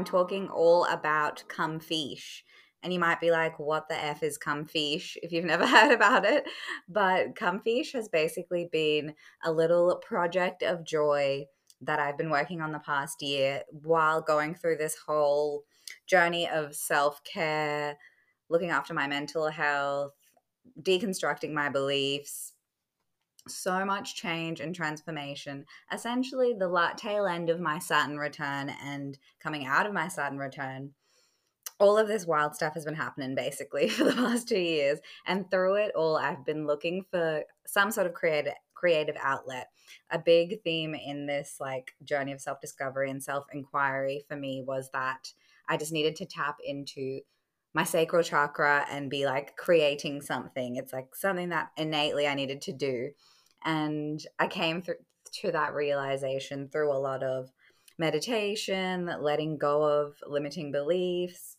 I'm talking all about Comfeesh. And you might be like, what the F is Comfeesh if you've never heard about it? But Comfeesh has basically been a little project of joy that I've been working on the past year while going through this whole journey of self care, looking after my mental health, deconstructing my beliefs. So much change and transformation. Essentially, the light tail end of my Saturn return and coming out of my Saturn return all of this wild stuff has been happening basically for the past two years. And through it all, I've been looking for some sort of creative creative outlet. A big theme in this like journey of self-discovery and self-inquiry for me was that I just needed to tap into my sacral chakra and be like creating something. It's like something that innately I needed to do. And I came through to that realization through a lot of meditation, letting go of limiting beliefs,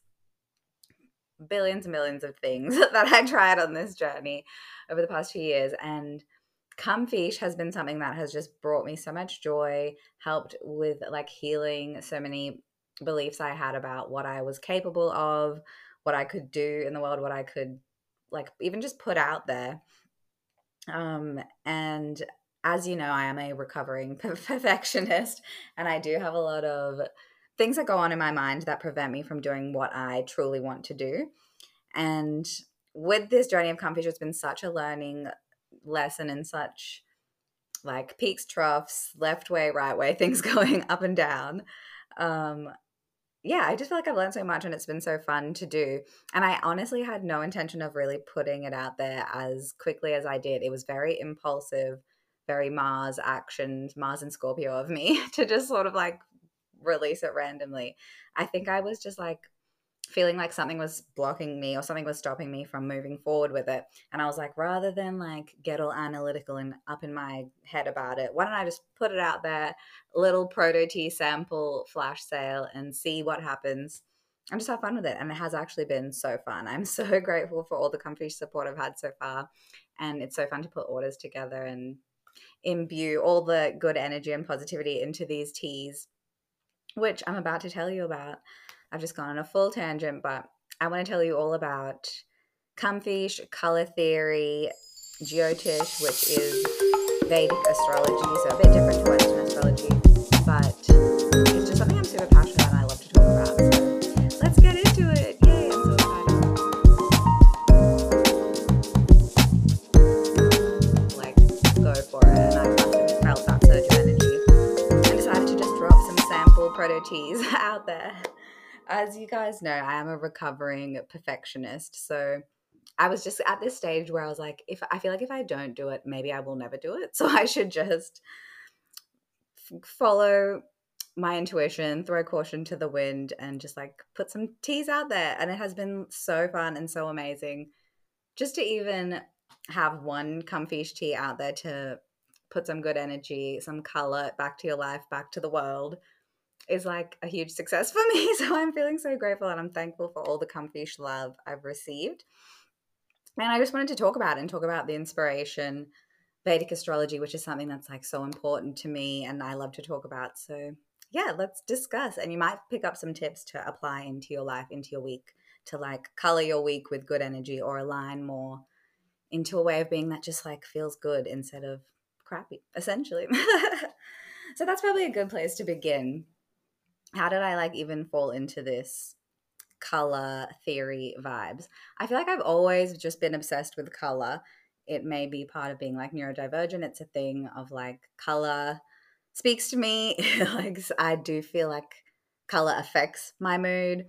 billions and millions of things that I tried on this journey over the past few years. And Comfeesh has been something that has just brought me so much joy, helped with like healing so many beliefs I had about what I was capable of, what I could do in the world, what I could like even just put out there. Um, and as you know, I am a recovering perfectionist, and I do have a lot of things that go on in my mind that prevent me from doing what I truly want to do. And with this journey of Comfeesh, it's been such a learning lesson and such like peaks, troughs, left way, right way, things going up and down. Um, yeah, I just feel like I've learned so much and it's been so fun to do. And I honestly had no intention of really putting it out there as quickly as I did. It was very impulsive, very Mars action, Mars and Scorpio of me to just sort of like release it randomly. I think I was just like feeling like something was blocking me or something was stopping me from moving forward with it. And I was like, rather than like get all analytical and up in my head about it, why don't I just put it out there, little proto tee sample flash sale and see what happens and just have fun with it. And it has actually been so fun. I'm so grateful for all the comfy support I've had so far. And it's so fun to put orders together and imbue all the good energy and positivity into these tees, which I'm about to tell you about. I've just gone on a full tangent, but I want to tell you all about Comfeesh, color theory, Jyotish, which is Vedic astrology, so a bit different to Western astrology, but it's just something I'm super passionate about and I love to talk about. Let's get into it. Yay, I'm so excited. Like, go for it. And I felt that surge of energy and decided to just drop some sample proto tees out there as you guys know, I am a recovering perfectionist. So I was just at this stage where I was like, if I feel like if I don't do it, maybe I will never do it. So I should just follow my intuition, throw caution to the wind, and just like put some tees out there. And it has been so fun and so amazing just to even have one Comfeesh tee out there to put some good energy, some color back to your life, back to the world is like a huge success for me. So I'm feeling so grateful and I'm thankful for all the Comfeesh love I've received. And I just wanted to talk about it and talk about the inspiration, Vedic astrology, which is something that's like so important to me and I love to talk about. So yeah, let's discuss. And you might pick up some tips to apply into your life, into your week, to like color your week with good energy or align more into a way of being that just like feels good instead of crappy, essentially. so that's probably a good place to begin how did I like even fall into this color theory vibes? I feel like I've always just been obsessed with color. It may be part of being like neurodivergent. It's a thing of like color speaks to me. like I do feel like color affects my mood.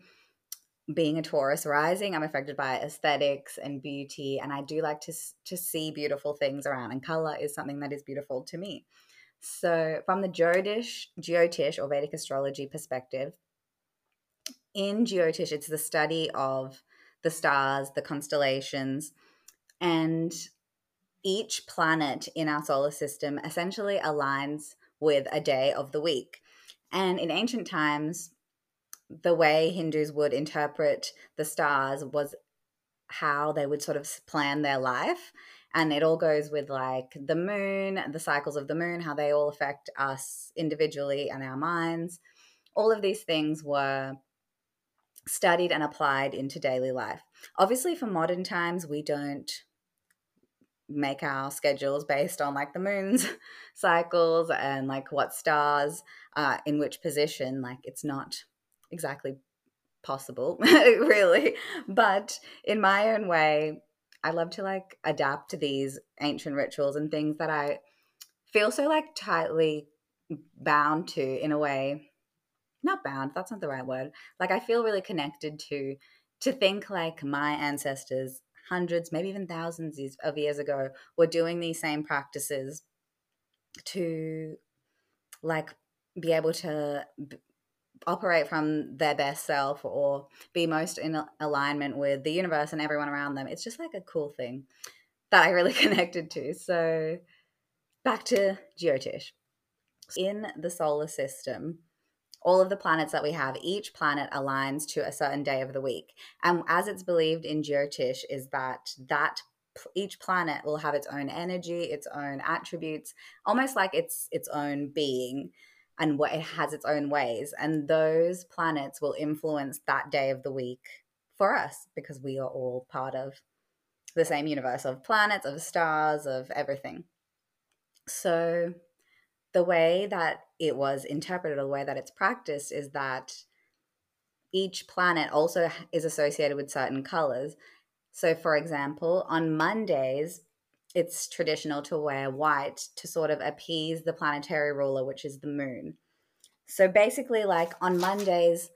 Being a Taurus rising, I'm affected by aesthetics and beauty, and I do like to to see beautiful things around. And color is something that is beautiful to me. So, from the Jyotish, Jyotish or Vedic astrology perspective, in Jyotish, it's the study of the stars, the constellations, and each planet in our solar system essentially aligns with a day of the week. And in ancient times, the way Hindus would interpret the stars was how they would sort of plan their life and it all goes with like the moon the cycles of the moon how they all affect us individually and our minds all of these things were studied and applied into daily life. Obviously, for modern times, we don't make our schedules based on like the moon's cycles and like what stars uh, in which position. Like, it's not exactly possible, really. But in my own way, I love to like adapt to these ancient rituals and things that I feel so like tightly bound to in a way. Not bound that's not the right word. Like i feel really connected to to think like my ancestors hundreds maybe even thousands of years ago were doing these same practices to like be able to operate from their best self or be most in alignment with the universe and everyone around them. It's just like a cool thing that I really connected to. So back to Jyotish. In the solar system, all of the planets that we have, each planet aligns to a certain day of the week. And as it's believed in Jyotish, is that that each planet will have its own energy, its own attributes, almost like its its own being and what it has its own ways and those planets will influence that day of the week for us because we are all part of the same universe of planets of stars of everything. So the way that it was interpreted or the way that it's practiced is that each planet also is associated with certain colors. So for example on mondays it's traditional to wear white to sort of appease the planetary ruler, which is the moon. So basically, like on Mondays,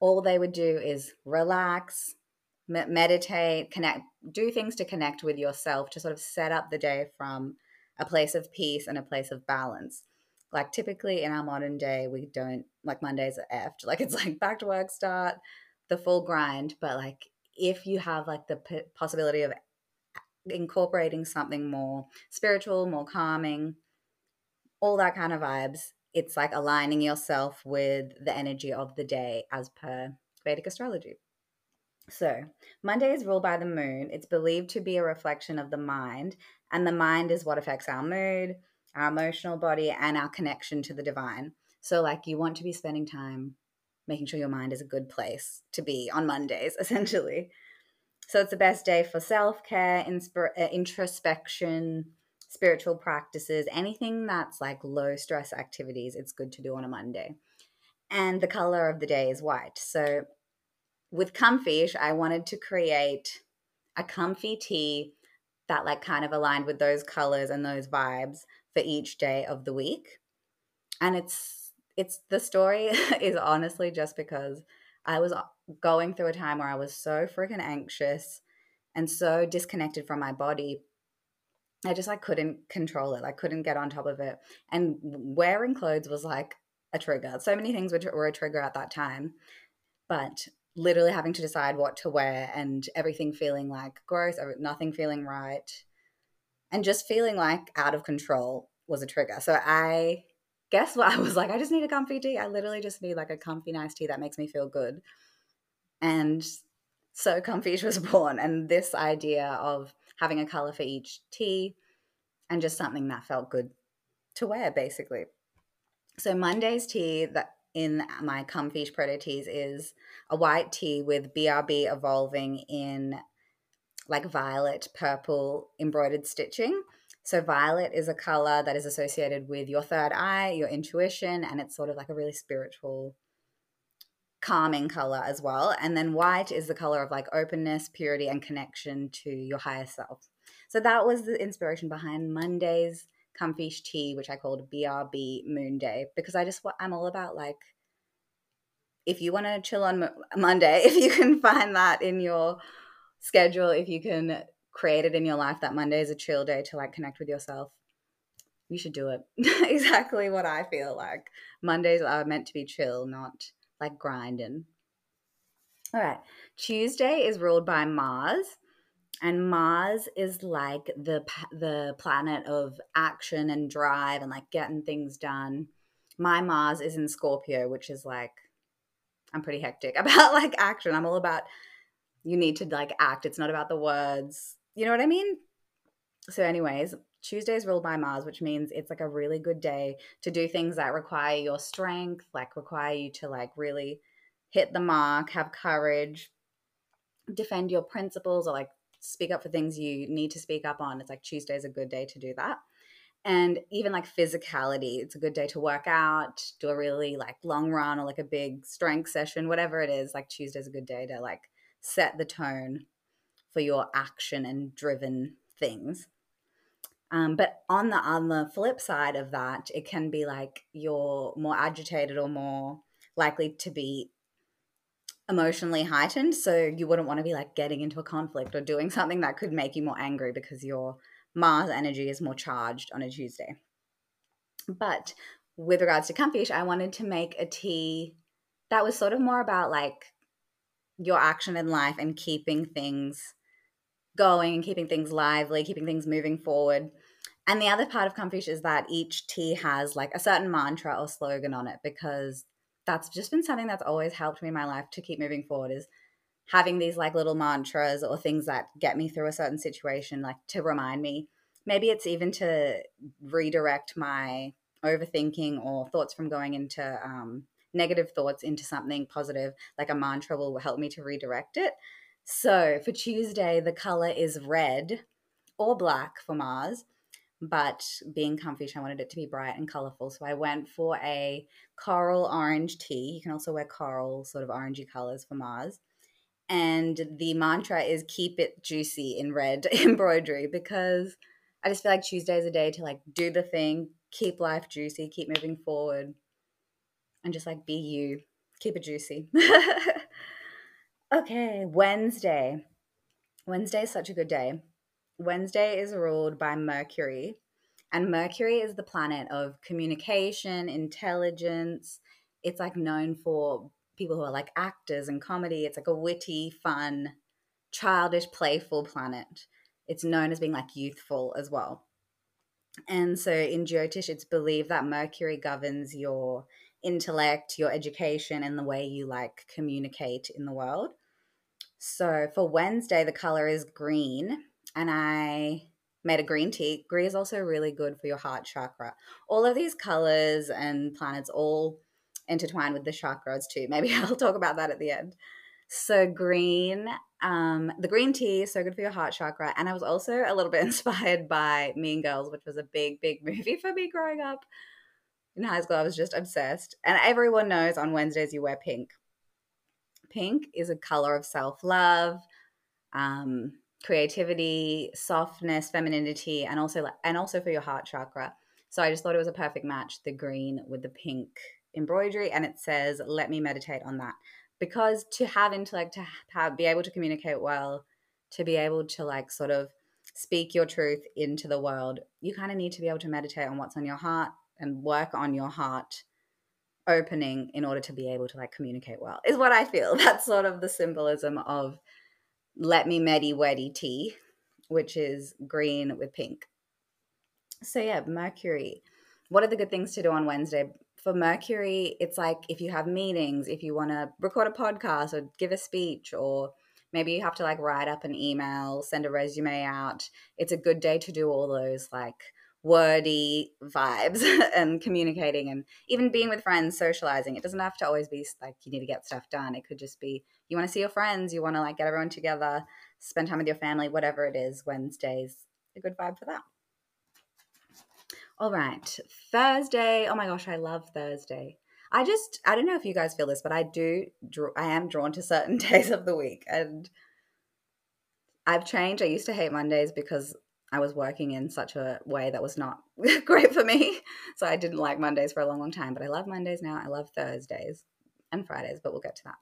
all they would do is relax, meditate, connect, do things to connect with yourself to sort of set up the day from a place of peace and a place of balance. Like typically in our modern day, we don't like Mondays are effed. Like it's like back to work, start the full grind. But like if you have like the possibility of incorporating something more spiritual, more calming, all that kind of vibes. It's like aligning yourself with the energy of the day as per Vedic astrology. So, Monday is ruled by the moon. It's believed to be a reflection of the mind, and the mind is what affects our mood, our emotional body, and our connection to the divine. So, like, you want to be spending time making sure your mind is a good place to be on Mondays, essentially. So it's the best day for self care, uh, introspection, spiritual practices, anything that's like low stress activities. It's good to do on a Monday. And the color of the day is white. So with Comfeesh, I wanted to create a comfy tee that like kind of aligned with those colors and those vibes for each day of the week. And it's it's the story is honestly just because I was going through a time where I was so freaking anxious and so disconnected from my body. I just like couldn't control it. I couldn't get on top of it. And wearing clothes was like a trigger. So many things were, a trigger at that time. But literally having to decide what to wear and everything feeling like gross, nothing feeling right, and just feeling like out of control was a trigger. So I guess what I was like, I just need a comfy tee. I literally just need like a comfy, nice tee that makes me feel good. And so Comfeesh was born. And this idea of having a color for each tee and just something that felt good to wear, basically. So Monday's tee that in my Comfeesh Proto Tees is a white tee with BRB evolving in like violet, purple embroidered stitching. So, violet is a color that is associated with your third eye, your intuition, and it's sort of like a really spiritual, calming color as well. And then white is the color of like openness, purity, and connection to your higher self. So, that was the inspiration behind Monday's Comfeesh tee, which I called BRB Moon Day, because I just, I'm all about like, if you want to chill on Monday, if you can find that in your schedule, if you can created in your life that Monday is a chill day to like connect with yourself, you should do it. exactly what I feel like. Mondays are meant to be chill, not like grinding. All right. Tuesday is ruled by Mars, and Mars is like the the planet of action and drive and like getting things done. My Mars is in Scorpio, which is like I'm pretty hectic about like action. I'm all about you need to like act. It's not about the words you know what I mean? so, anyways, Tuesday is ruled by Mars, which means it's like a really good day to do things that require your strength, like require you to like really hit the mark, have courage, defend your principles, or like speak up for things you need to speak up on. It's like Tuesday is a good day to do that. And even like physicality, it's a good day to work out, do a really like long run or like a big strength session, whatever it is. Like Tuesday's a good day to like set the tone for your action and driven things. Um, but on the on the flip side of that, it can be like you're more agitated or more likely to be emotionally heightened. So you wouldn't want to be like getting into a conflict or doing something that could make you more angry because your Mars energy is more charged on a Tuesday. But with regards to Comfeesh, I wanted to make a tee that was sort of more about like your action in life and keeping things going and keeping things lively, keeping things moving forward. And the other part of Comfeesh is that each tee has like a certain mantra or slogan on it because that's just been something that's always helped me in my life to keep moving forward is having these like little mantras or things that get me through a certain situation like to remind me maybe it's even to redirect my overthinking or thoughts from going into um, negative thoughts into something positive like a mantra will help me to redirect it so for Tuesday, the color is red or black for Mars, but being comfy, I wanted it to be bright and colorful. So I went for a coral orange tee. You can also wear coral, sort of orangey colors for Mars. And the mantra is keep it juicy in red embroidery because I just feel like Tuesday is a day to like do the thing, keep life juicy, keep moving forward, and just like be you. Keep it juicy. Okay, Wednesday. Wednesday is such a good day. Wednesday is ruled by Mercury, and Mercury is the planet of communication, intelligence. It's like known for people who are like actors and comedy. It's like a witty, fun, childish, playful planet. It's known as being like youthful as well. And so in Jyotish, it's believed that Mercury governs your intellect, your education, and the way you like communicate in the world. So for Wednesday, the color is green, and I made a green tee. Green is also really good for your heart chakra. All of these colors and planets all intertwine with the chakras too. Maybe I'll talk about that at the end. So green, um, the green tee is so good for your heart chakra. And I was also a little bit inspired by Mean Girls, which was a big, big movie for me growing up in high school. I was just obsessed. And everyone knows on Wednesdays you wear pink. Pink is a color of self love, um, creativity, softness, femininity, and also and also for your heart chakra. So I just thought it was a perfect match. The green with the pink embroidery, and it says, "Let me meditate on that." Because to have intellect, to have, be able to communicate well, to be able to like sort of speak your truth into the world, you kind of need to be able to meditate on what's on your heart and work on your heart opening in order to be able to like communicate well is what i feel. That's sort of the symbolism of let me medi weddy tee which is green with pink. So yeah mercury. What are the good things to do on wednesday? For mercury it's like if you have meetings if you want to record a podcast or give a speech or maybe you have to like write up an email send a resume out it's a good day to do all those like wordy vibes and communicating and even being with friends socializing it doesn't have to always be like you need to get stuff done it could just be you want to see your friends you want to like get everyone together spend time with your family whatever it is wednesdays a good vibe for that all right thursday oh my gosh i love thursday i just i don't know if you guys feel this but i do i am drawn to certain days of the week and I've changed. I used to hate Mondays because I was working in such a way that was not great for me. So I didn't like Mondays for a long, long time. But I love Mondays now. I love Thursdays and Fridays, but we'll get to that.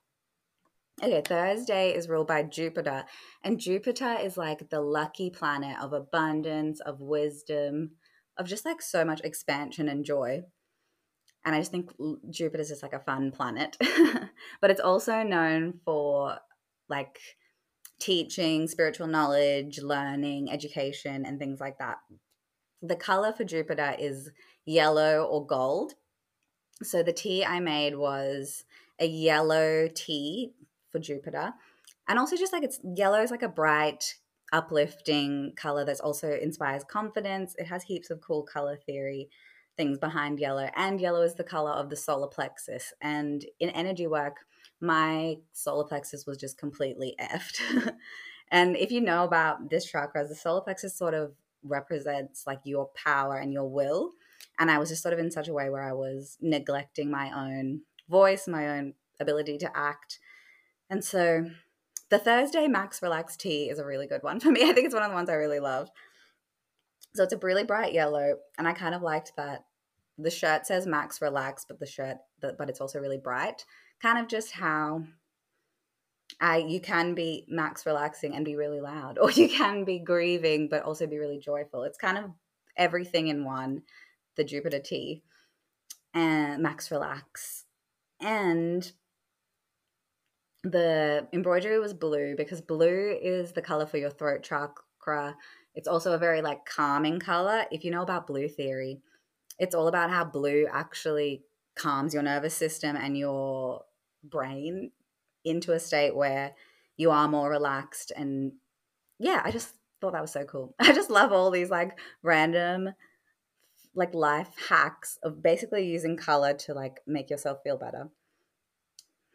Okay, Thursday is ruled by Jupiter, and Jupiter is like the lucky planet of abundance, of wisdom, of just like so much expansion and joy. And I just think Jupiter is just like a fun planet. but it's also known for like teaching, spiritual knowledge, learning, education, and things like that. The color for Jupiter is yellow or gold. So the tee I made was a yellow tee for Jupiter. And also just like it's yellow is like a bright, uplifting color that also inspires confidence. It has heaps of cool color theory things behind yellow, and yellow is the color of the solar plexus. And in energy work, my solar plexus was just completely effed. and if you know about this chakra, the solar plexus sort of represents like your power and your will. And I was just sort of in such a way where I was neglecting my own voice, my own ability to act. And so the Thursday Max Relax tee is a really good one for me. I think it's one of the ones I really love. So it's a really bright yellow, and I kind of liked that. The shirt says Max Relax, but the shirt, but it's also really bright. Kind of just how I you can be max relaxing and be really loud, or you can be grieving but also be really joyful. It's kind of everything in one. The Jupiter tee and max relax, and the embroidery was blue because blue is the color for your throat chakra. It's also a very like calming color. If you know about blue theory, it's all about how blue actually calms your nervous system and your brain into a state where you are more relaxed and yeah, I just thought that was so cool. I just love all these like random like life hacks of basically using color to like make yourself feel better.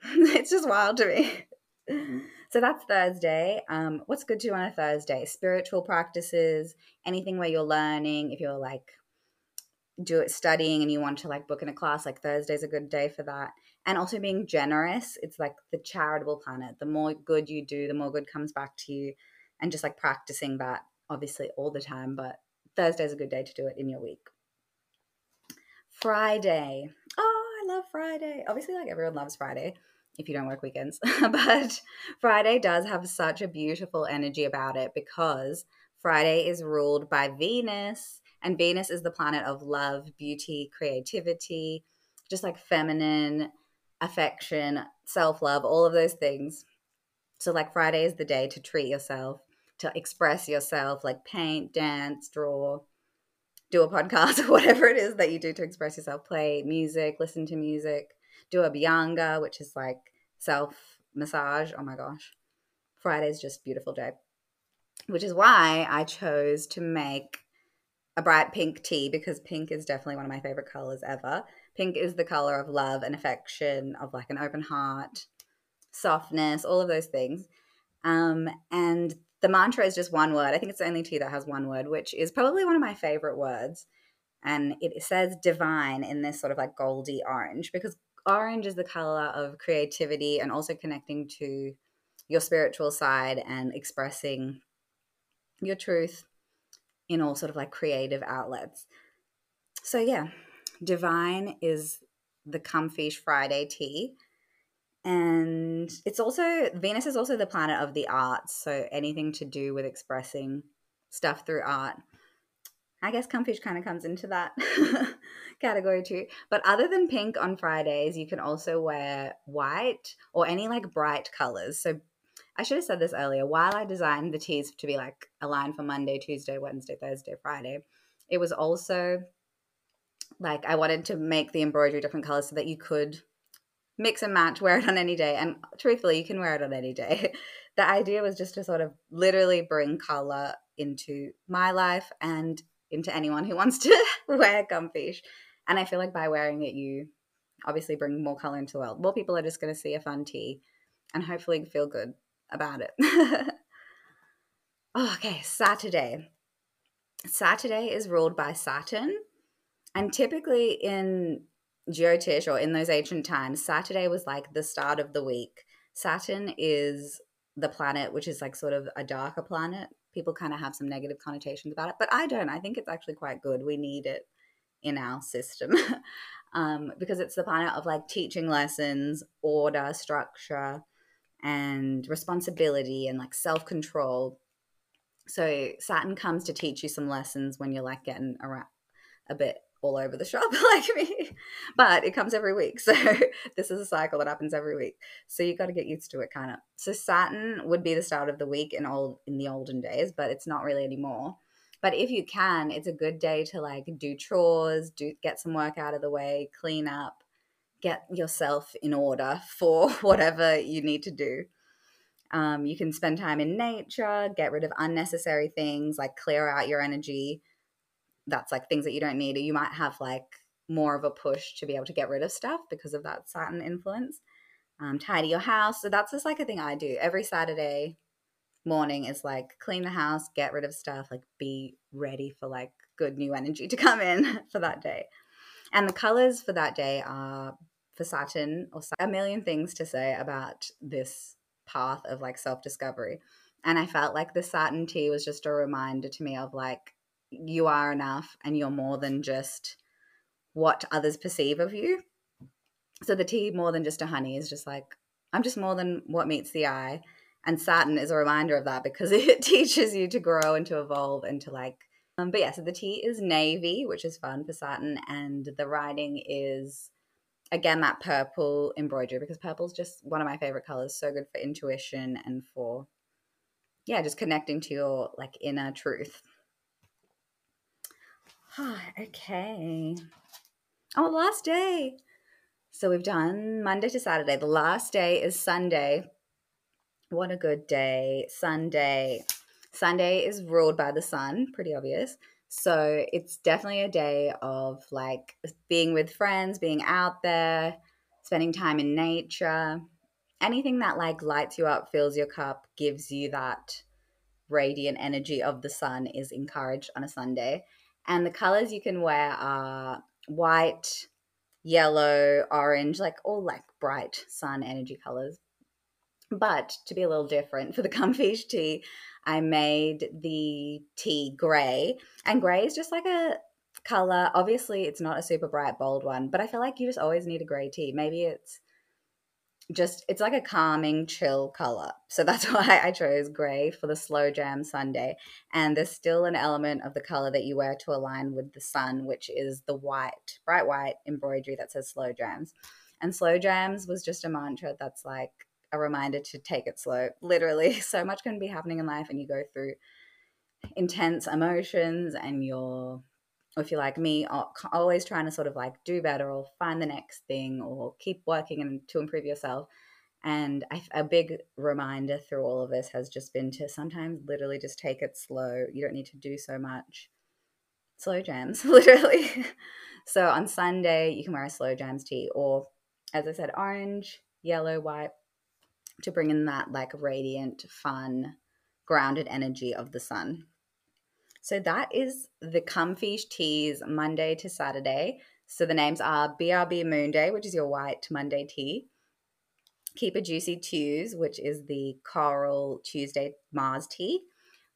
it's just wild to me. Mm-hmm. So that's Thursday. Um, what's good to do on a Thursday? Spiritual practices, anything where you're learning. If you're like do it studying and you want to like book in a class, like Thursday's a good day for that. And also being generous. It's like the charitable planet. The more good you do, the more good comes back to you. And just like practicing that, obviously all the time, but Thursday's a good day to do it in your week. Friday. Oh, I love Friday. Obviously, like everyone loves Friday if you don't work weekends. but Friday does have such a beautiful energy about it because Friday is ruled by Venus, and Venus is the planet of love, beauty, creativity, just like feminine affection, self love, all of those things. So, like, Friday is the day to treat yourself, to express yourself, like paint, dance, draw, do a podcast, or whatever it is that you do to express yourself, play music, listen to music, do a Abhyanga, which is like self massage. Oh my gosh. Friday's just beautiful day. Which is why I chose to make a bright pink tee because pink is definitely one of my favorite colors ever. Pink is the color of love and affection, of like an open heart, softness, all of those things. Um, and the mantra is just one word. I think it's the only tee that has one word, which is probably one of my favorite words. And it says divine in this sort of like goldy orange because orange is the color of creativity and also connecting to your spiritual side and expressing your truth in all sort of like creative outlets. So, yeah, divine is the Comfeesh Friday tee. And it's also, Venus is also the planet of the arts. So, anything to do with expressing stuff through art. I guess Comfeesh kind of comes into that category too. But other than pink on Fridays, you can also wear white or any like bright colors. So I should have said this earlier. While I designed the tees to be like aligned for Monday, Tuesday, Wednesday, Thursday, Friday, it was also like I wanted to make the embroidery different colors so that you could mix and match, wear it on any day. And truthfully, you can wear it on any day. the idea was just to sort of literally bring color into my life and into anyone who wants to wear Comfeesh. And I feel like by wearing it, you obviously bring more color into the world. More people are just going to see a fun tee and hopefully feel good about it. oh, okay, Saturday. Saturday is ruled by Saturn. And typically in Jyotish or in those ancient times, Saturday was like the start of the week. Saturn is the planet which is like sort of a darker planet people kind of have some negative connotations about it, but I don't. I think it's actually quite good. We need it in our system um, because it's the planet of like teaching lessons, order, structure, and responsibility and like self control. So Saturn comes to teach you some lessons when you're like getting around a bit all over the shop like me. But it comes every week. So this is a cycle that happens every week. So you got to get used to it kind of. So Saturn would be the start of the week in old in the olden days, but it's not really anymore. But if you can, it's a good day to like do chores, do get some work out of the way, clean up, get yourself in order for whatever you need to do. Um, you can spend time in nature, get rid of unnecessary things, like clear out your energy. That's like things that you don't need. You might have like more of a push to be able to get rid of stuff because of that Saturn influence. Um, tidy your house. So that's just like a thing I do every Saturday morning is like clean the house, get rid of stuff, like be ready for like good new energy to come in for that day. And the colors for that day are for Saturn or a million things to say about this path of like self discovery. And I felt like the Saturn tee was just a reminder to me of like, you are enough and you're more than just what others perceive of you. So the tee, more than just a honey, is just like, I'm just more than what meets the eye. And Saturn is a reminder of that because it teaches you to grow and to evolve and to like. Um, but yeah, so the tee is navy, which is fun for Saturn, and the writing is again that purple embroidery because purple is just one of my favorite colors. So good for intuition and for yeah, just connecting to your like inner truth. okay. Oh, last day. So we've done Monday to Saturday. The last day is Sunday. What a good day. Sunday. Sunday is ruled by the sun, pretty obvious. So it's definitely a day of like being with friends, being out there, spending time in nature. Anything that like lights you up, fills your cup, gives you that radiant energy of the sun is encouraged on a Sunday. And the colors you can wear are white, yellow, orange, like all like bright sun energy colors. But to be a little different for the Comfeesh tee, I made the tee gray. And gray is just like a color. Obviously, it's not a super bright, bold one, but I feel like you just always need a gray tee. Maybe it's just, it's like a calming, chill color. So that's why I chose gray for the slow jam Sunday. And there's still an element of the color that you wear to align with the sun, which is the white, bright white embroidery that says slow jams. And slow jams was just a mantra that's like, a reminder to take it slow. Literally, so much can be happening in life, and you go through intense emotions, and you're, if you're like me, always trying to sort of like do better or find the next thing or keep working and to improve yourself. And I, a big reminder through all of this has just been to sometimes literally just take it slow. You don't need to do so much. Slow jams, literally. so on Sunday, you can wear a slow jams tee, or as I said, orange, yellow, white, to bring in that like radiant, fun, grounded energy of the sun. So that is the Comfeesh Tees Monday to Saturday. So the names are BRB Moon Day, which is your white Monday tee. Keep a Juicy Tues, which is the Coral Tuesday Mars tee.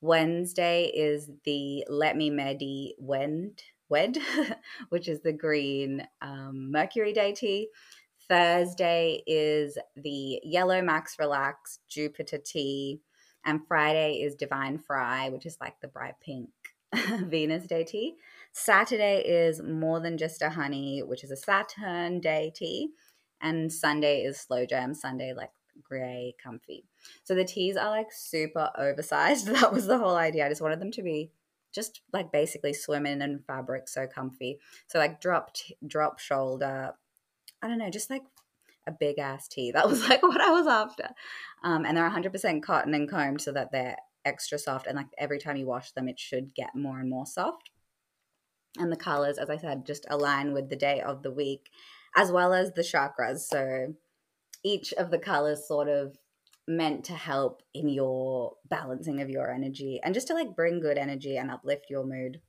Wednesday is the Let Me Medi Wed, Wed which is the green um, Mercury Day tee. Thursday is the Yellow Max Relax Jupiter tee. And Friday is Divine Fry, which is like the bright pink Venus Day tee. Saturday is More Than Just a Honey, which is a Saturn Day tee. And Sunday is Slow Jam Sunday, like gray, comfy. So the tees are like super oversized. That was the whole idea. I just wanted them to be just like basically swimming in fabric, so comfy. So like drop t- drop shoulder, I don't know, just like a big ass tee. That was like what I was after. Um, and they're 100% cotton and combed so that they're extra soft. And like every time you wash them, it should get more and more soft. And the colors, as I said, just align with the day of the week, as well as the chakras. So each of the colors sort of meant to help in your balancing of your energy and just to like bring good energy and uplift your mood.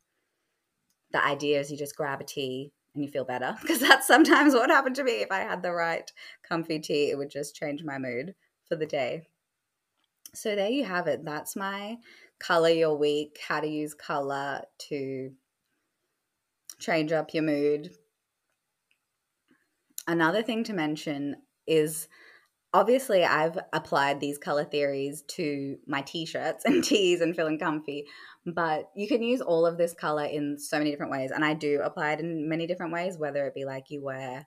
The idea is you just grab a tee, and you feel better because that's sometimes what happened to me. If i had the right comfy tee it would just change my mood for the day. So there you have it. That's my color your week how to use color to change up your mood. Another thing to mention is obviously I've applied these color theories to my t-shirts and tees and feeling comfy, but you can use all of this color in so many different ways. And I do apply it in many different ways, whether it be like you wear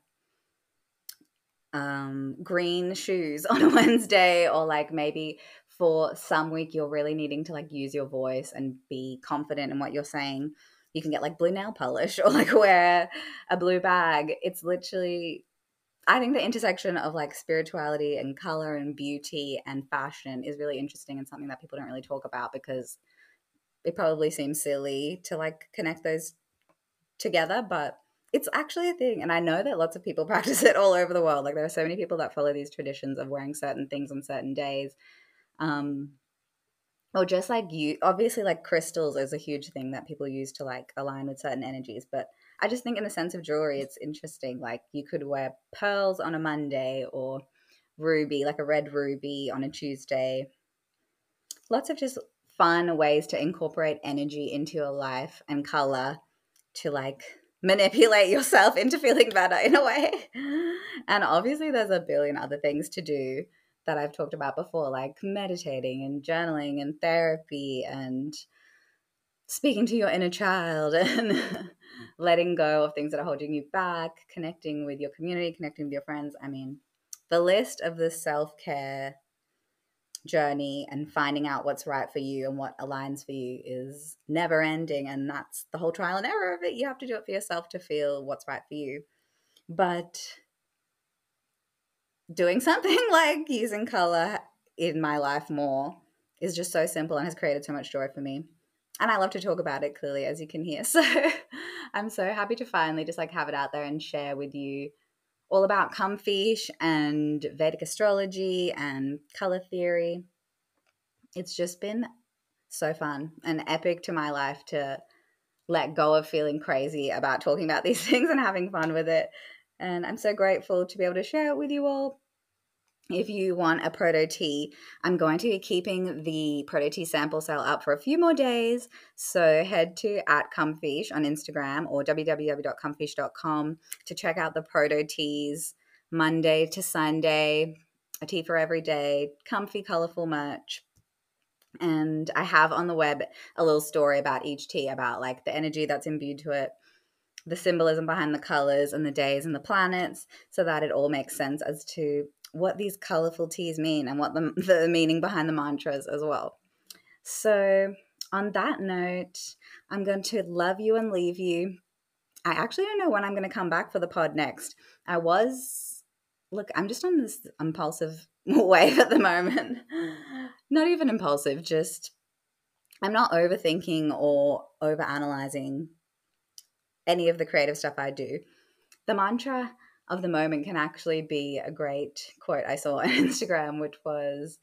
um, green shoes on a Wednesday, or like maybe for some week you're really needing to like use your voice and be confident in what you're saying. You can get like blue nail polish or like wear a blue bag. It's literally I think the intersection of like spirituality and color and beauty and fashion is really interesting and something that people don't really talk about because it probably seems silly to like connect those together, but it's actually a thing. And I know that lots of people practice it all over the world. Like there are so many people that follow these traditions of wearing certain things on certain days. Um, or just like you obviously like crystals is a huge thing that people use to like align with certain energies but i just think in the sense of jewelry it's interesting like you could wear pearls on a monday or ruby like a red ruby on a tuesday. Lots of just fun ways to incorporate energy into your life and color to like manipulate yourself into feeling better in a way. And obviously there's a billion other things to do that I've talked about before, like meditating and journaling and therapy and speaking to your inner child and letting go of things that are holding you back, connecting with your community, connecting with your friends. I mean, the list of the self care journey and finding out what's right for you and what aligns for you is never ending. And that's the whole trial and error of it. You have to do it for yourself to feel what's right for you. But doing something like using color in my life more is just so simple and has created so much joy for me. And I love to talk about it clearly, as you can hear. So I'm so happy to finally just like have it out there and share with you all about Comfeesh and Vedic astrology and color theory. It's just been so fun and epic to my life to let go of feeling crazy about talking about these things and having fun with it. And I'm so grateful to be able to share it with you all if you want a proto tee, I'm going to be keeping the proto tee sample sale up for a few more days. So head to at Comfeesh on Instagram or www.comfeesh.com to check out the proto tees Monday to Sunday, a tee for every day, comfy, colorful merch. And I have on the web a little story about each tee, about like the energy that's imbued to it, the symbolism behind the colors and the days and the planets, so that it all makes sense as to what these colorful tees mean and what the, the meaning behind the mantras as well. So, on that note, I'm going to love you and leave you. I actually don't know when I'm going to come back for the pod next. I was, look, I'm just on this impulsive wave at the moment. Not even impulsive, just I'm not overthinking or overanalyzing any of the creative stuff I do. The mantra of the moment can actually be a great quote I saw on Instagram, which was,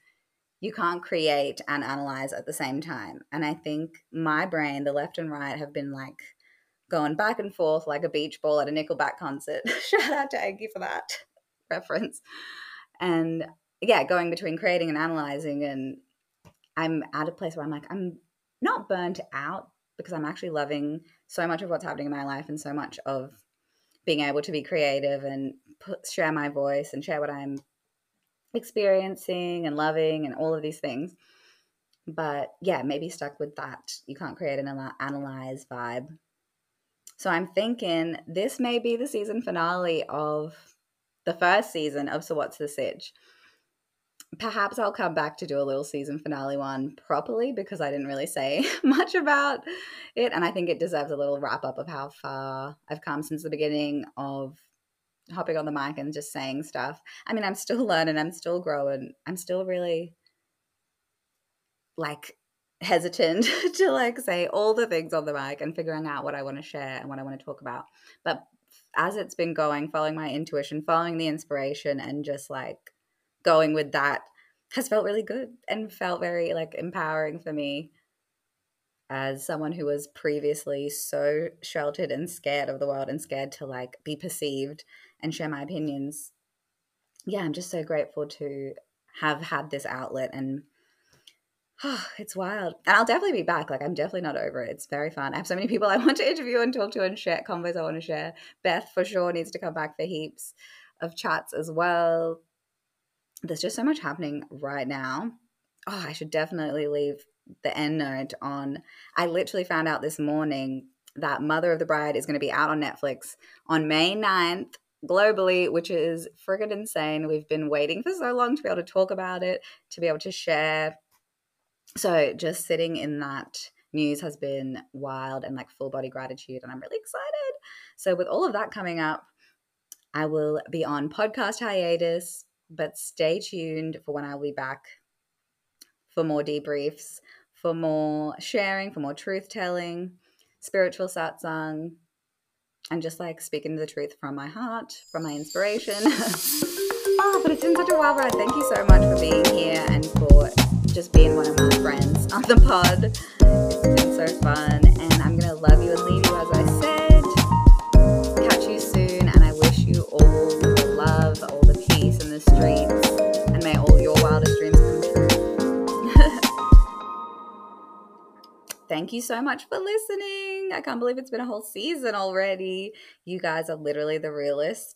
You can't create and analyze at the same time. And I think my brain, the left and right, have been like going back and forth like a beach ball at a Nickelback concert. Shout out to Aggie for that reference. And yeah, going between creating and analyzing. And I'm at a place where I'm like, I'm not burnt out because I'm actually loving so much of what's happening in my life and so much of being able to be creative and put, share my voice and share what I'm experiencing and loving and all of these things. But yeah, maybe stuck with that. You can't create an analyze vibe. So I'm thinking this may be the season finale of the first season of So What's the Sitch perhaps I'll come back to do a little season finale one properly because I didn't really say much about it. And I think it deserves a little wrap up of how far I've come since the beginning of hopping on the mic and just saying stuff. I mean, I'm still learning, I'm still growing, I'm still really like hesitant to like say all the things on the mic and figuring out what I want to share and what I want to talk about. But as it's been going, following my intuition, following the inspiration, and just like going with that has felt really good and felt very like empowering for me as someone who was previously so sheltered and scared of the world and scared to like be perceived and share my opinions. Yeah i'm just so grateful to have had this outlet and oh, it's wild. And i'll definitely be back like i'm definitely not over it. It's very fun. I have so many people i want to interview and talk to and share convos i want to share. Beth for sure needs to come back for heaps of chats as well there's just so much happening right now. Oh, I should definitely leave the end note on. I literally found out this morning that Mother of the Bride is going to be out on Netflix on May 9th globally, which is friggin' insane. We've been waiting for so long to be able to talk about it, to be able to share. So just sitting in that news has been wild and like full body gratitude, and I'm really excited. So, with all of that coming up, I will be on podcast hiatus, but stay tuned for when I'll be back for more debriefs, for more sharing, for more truth telling, spiritual satsang, and just like speaking the truth from my heart, from my inspiration. oh, but it's been such a wild ride. Thank you so much for being here and for just being one of my friends on the pod. It's been so fun, the streets, and may all your wildest dreams come true. Thank you so much for listening. I can't believe it's been a whole season already. You guys are literally the realest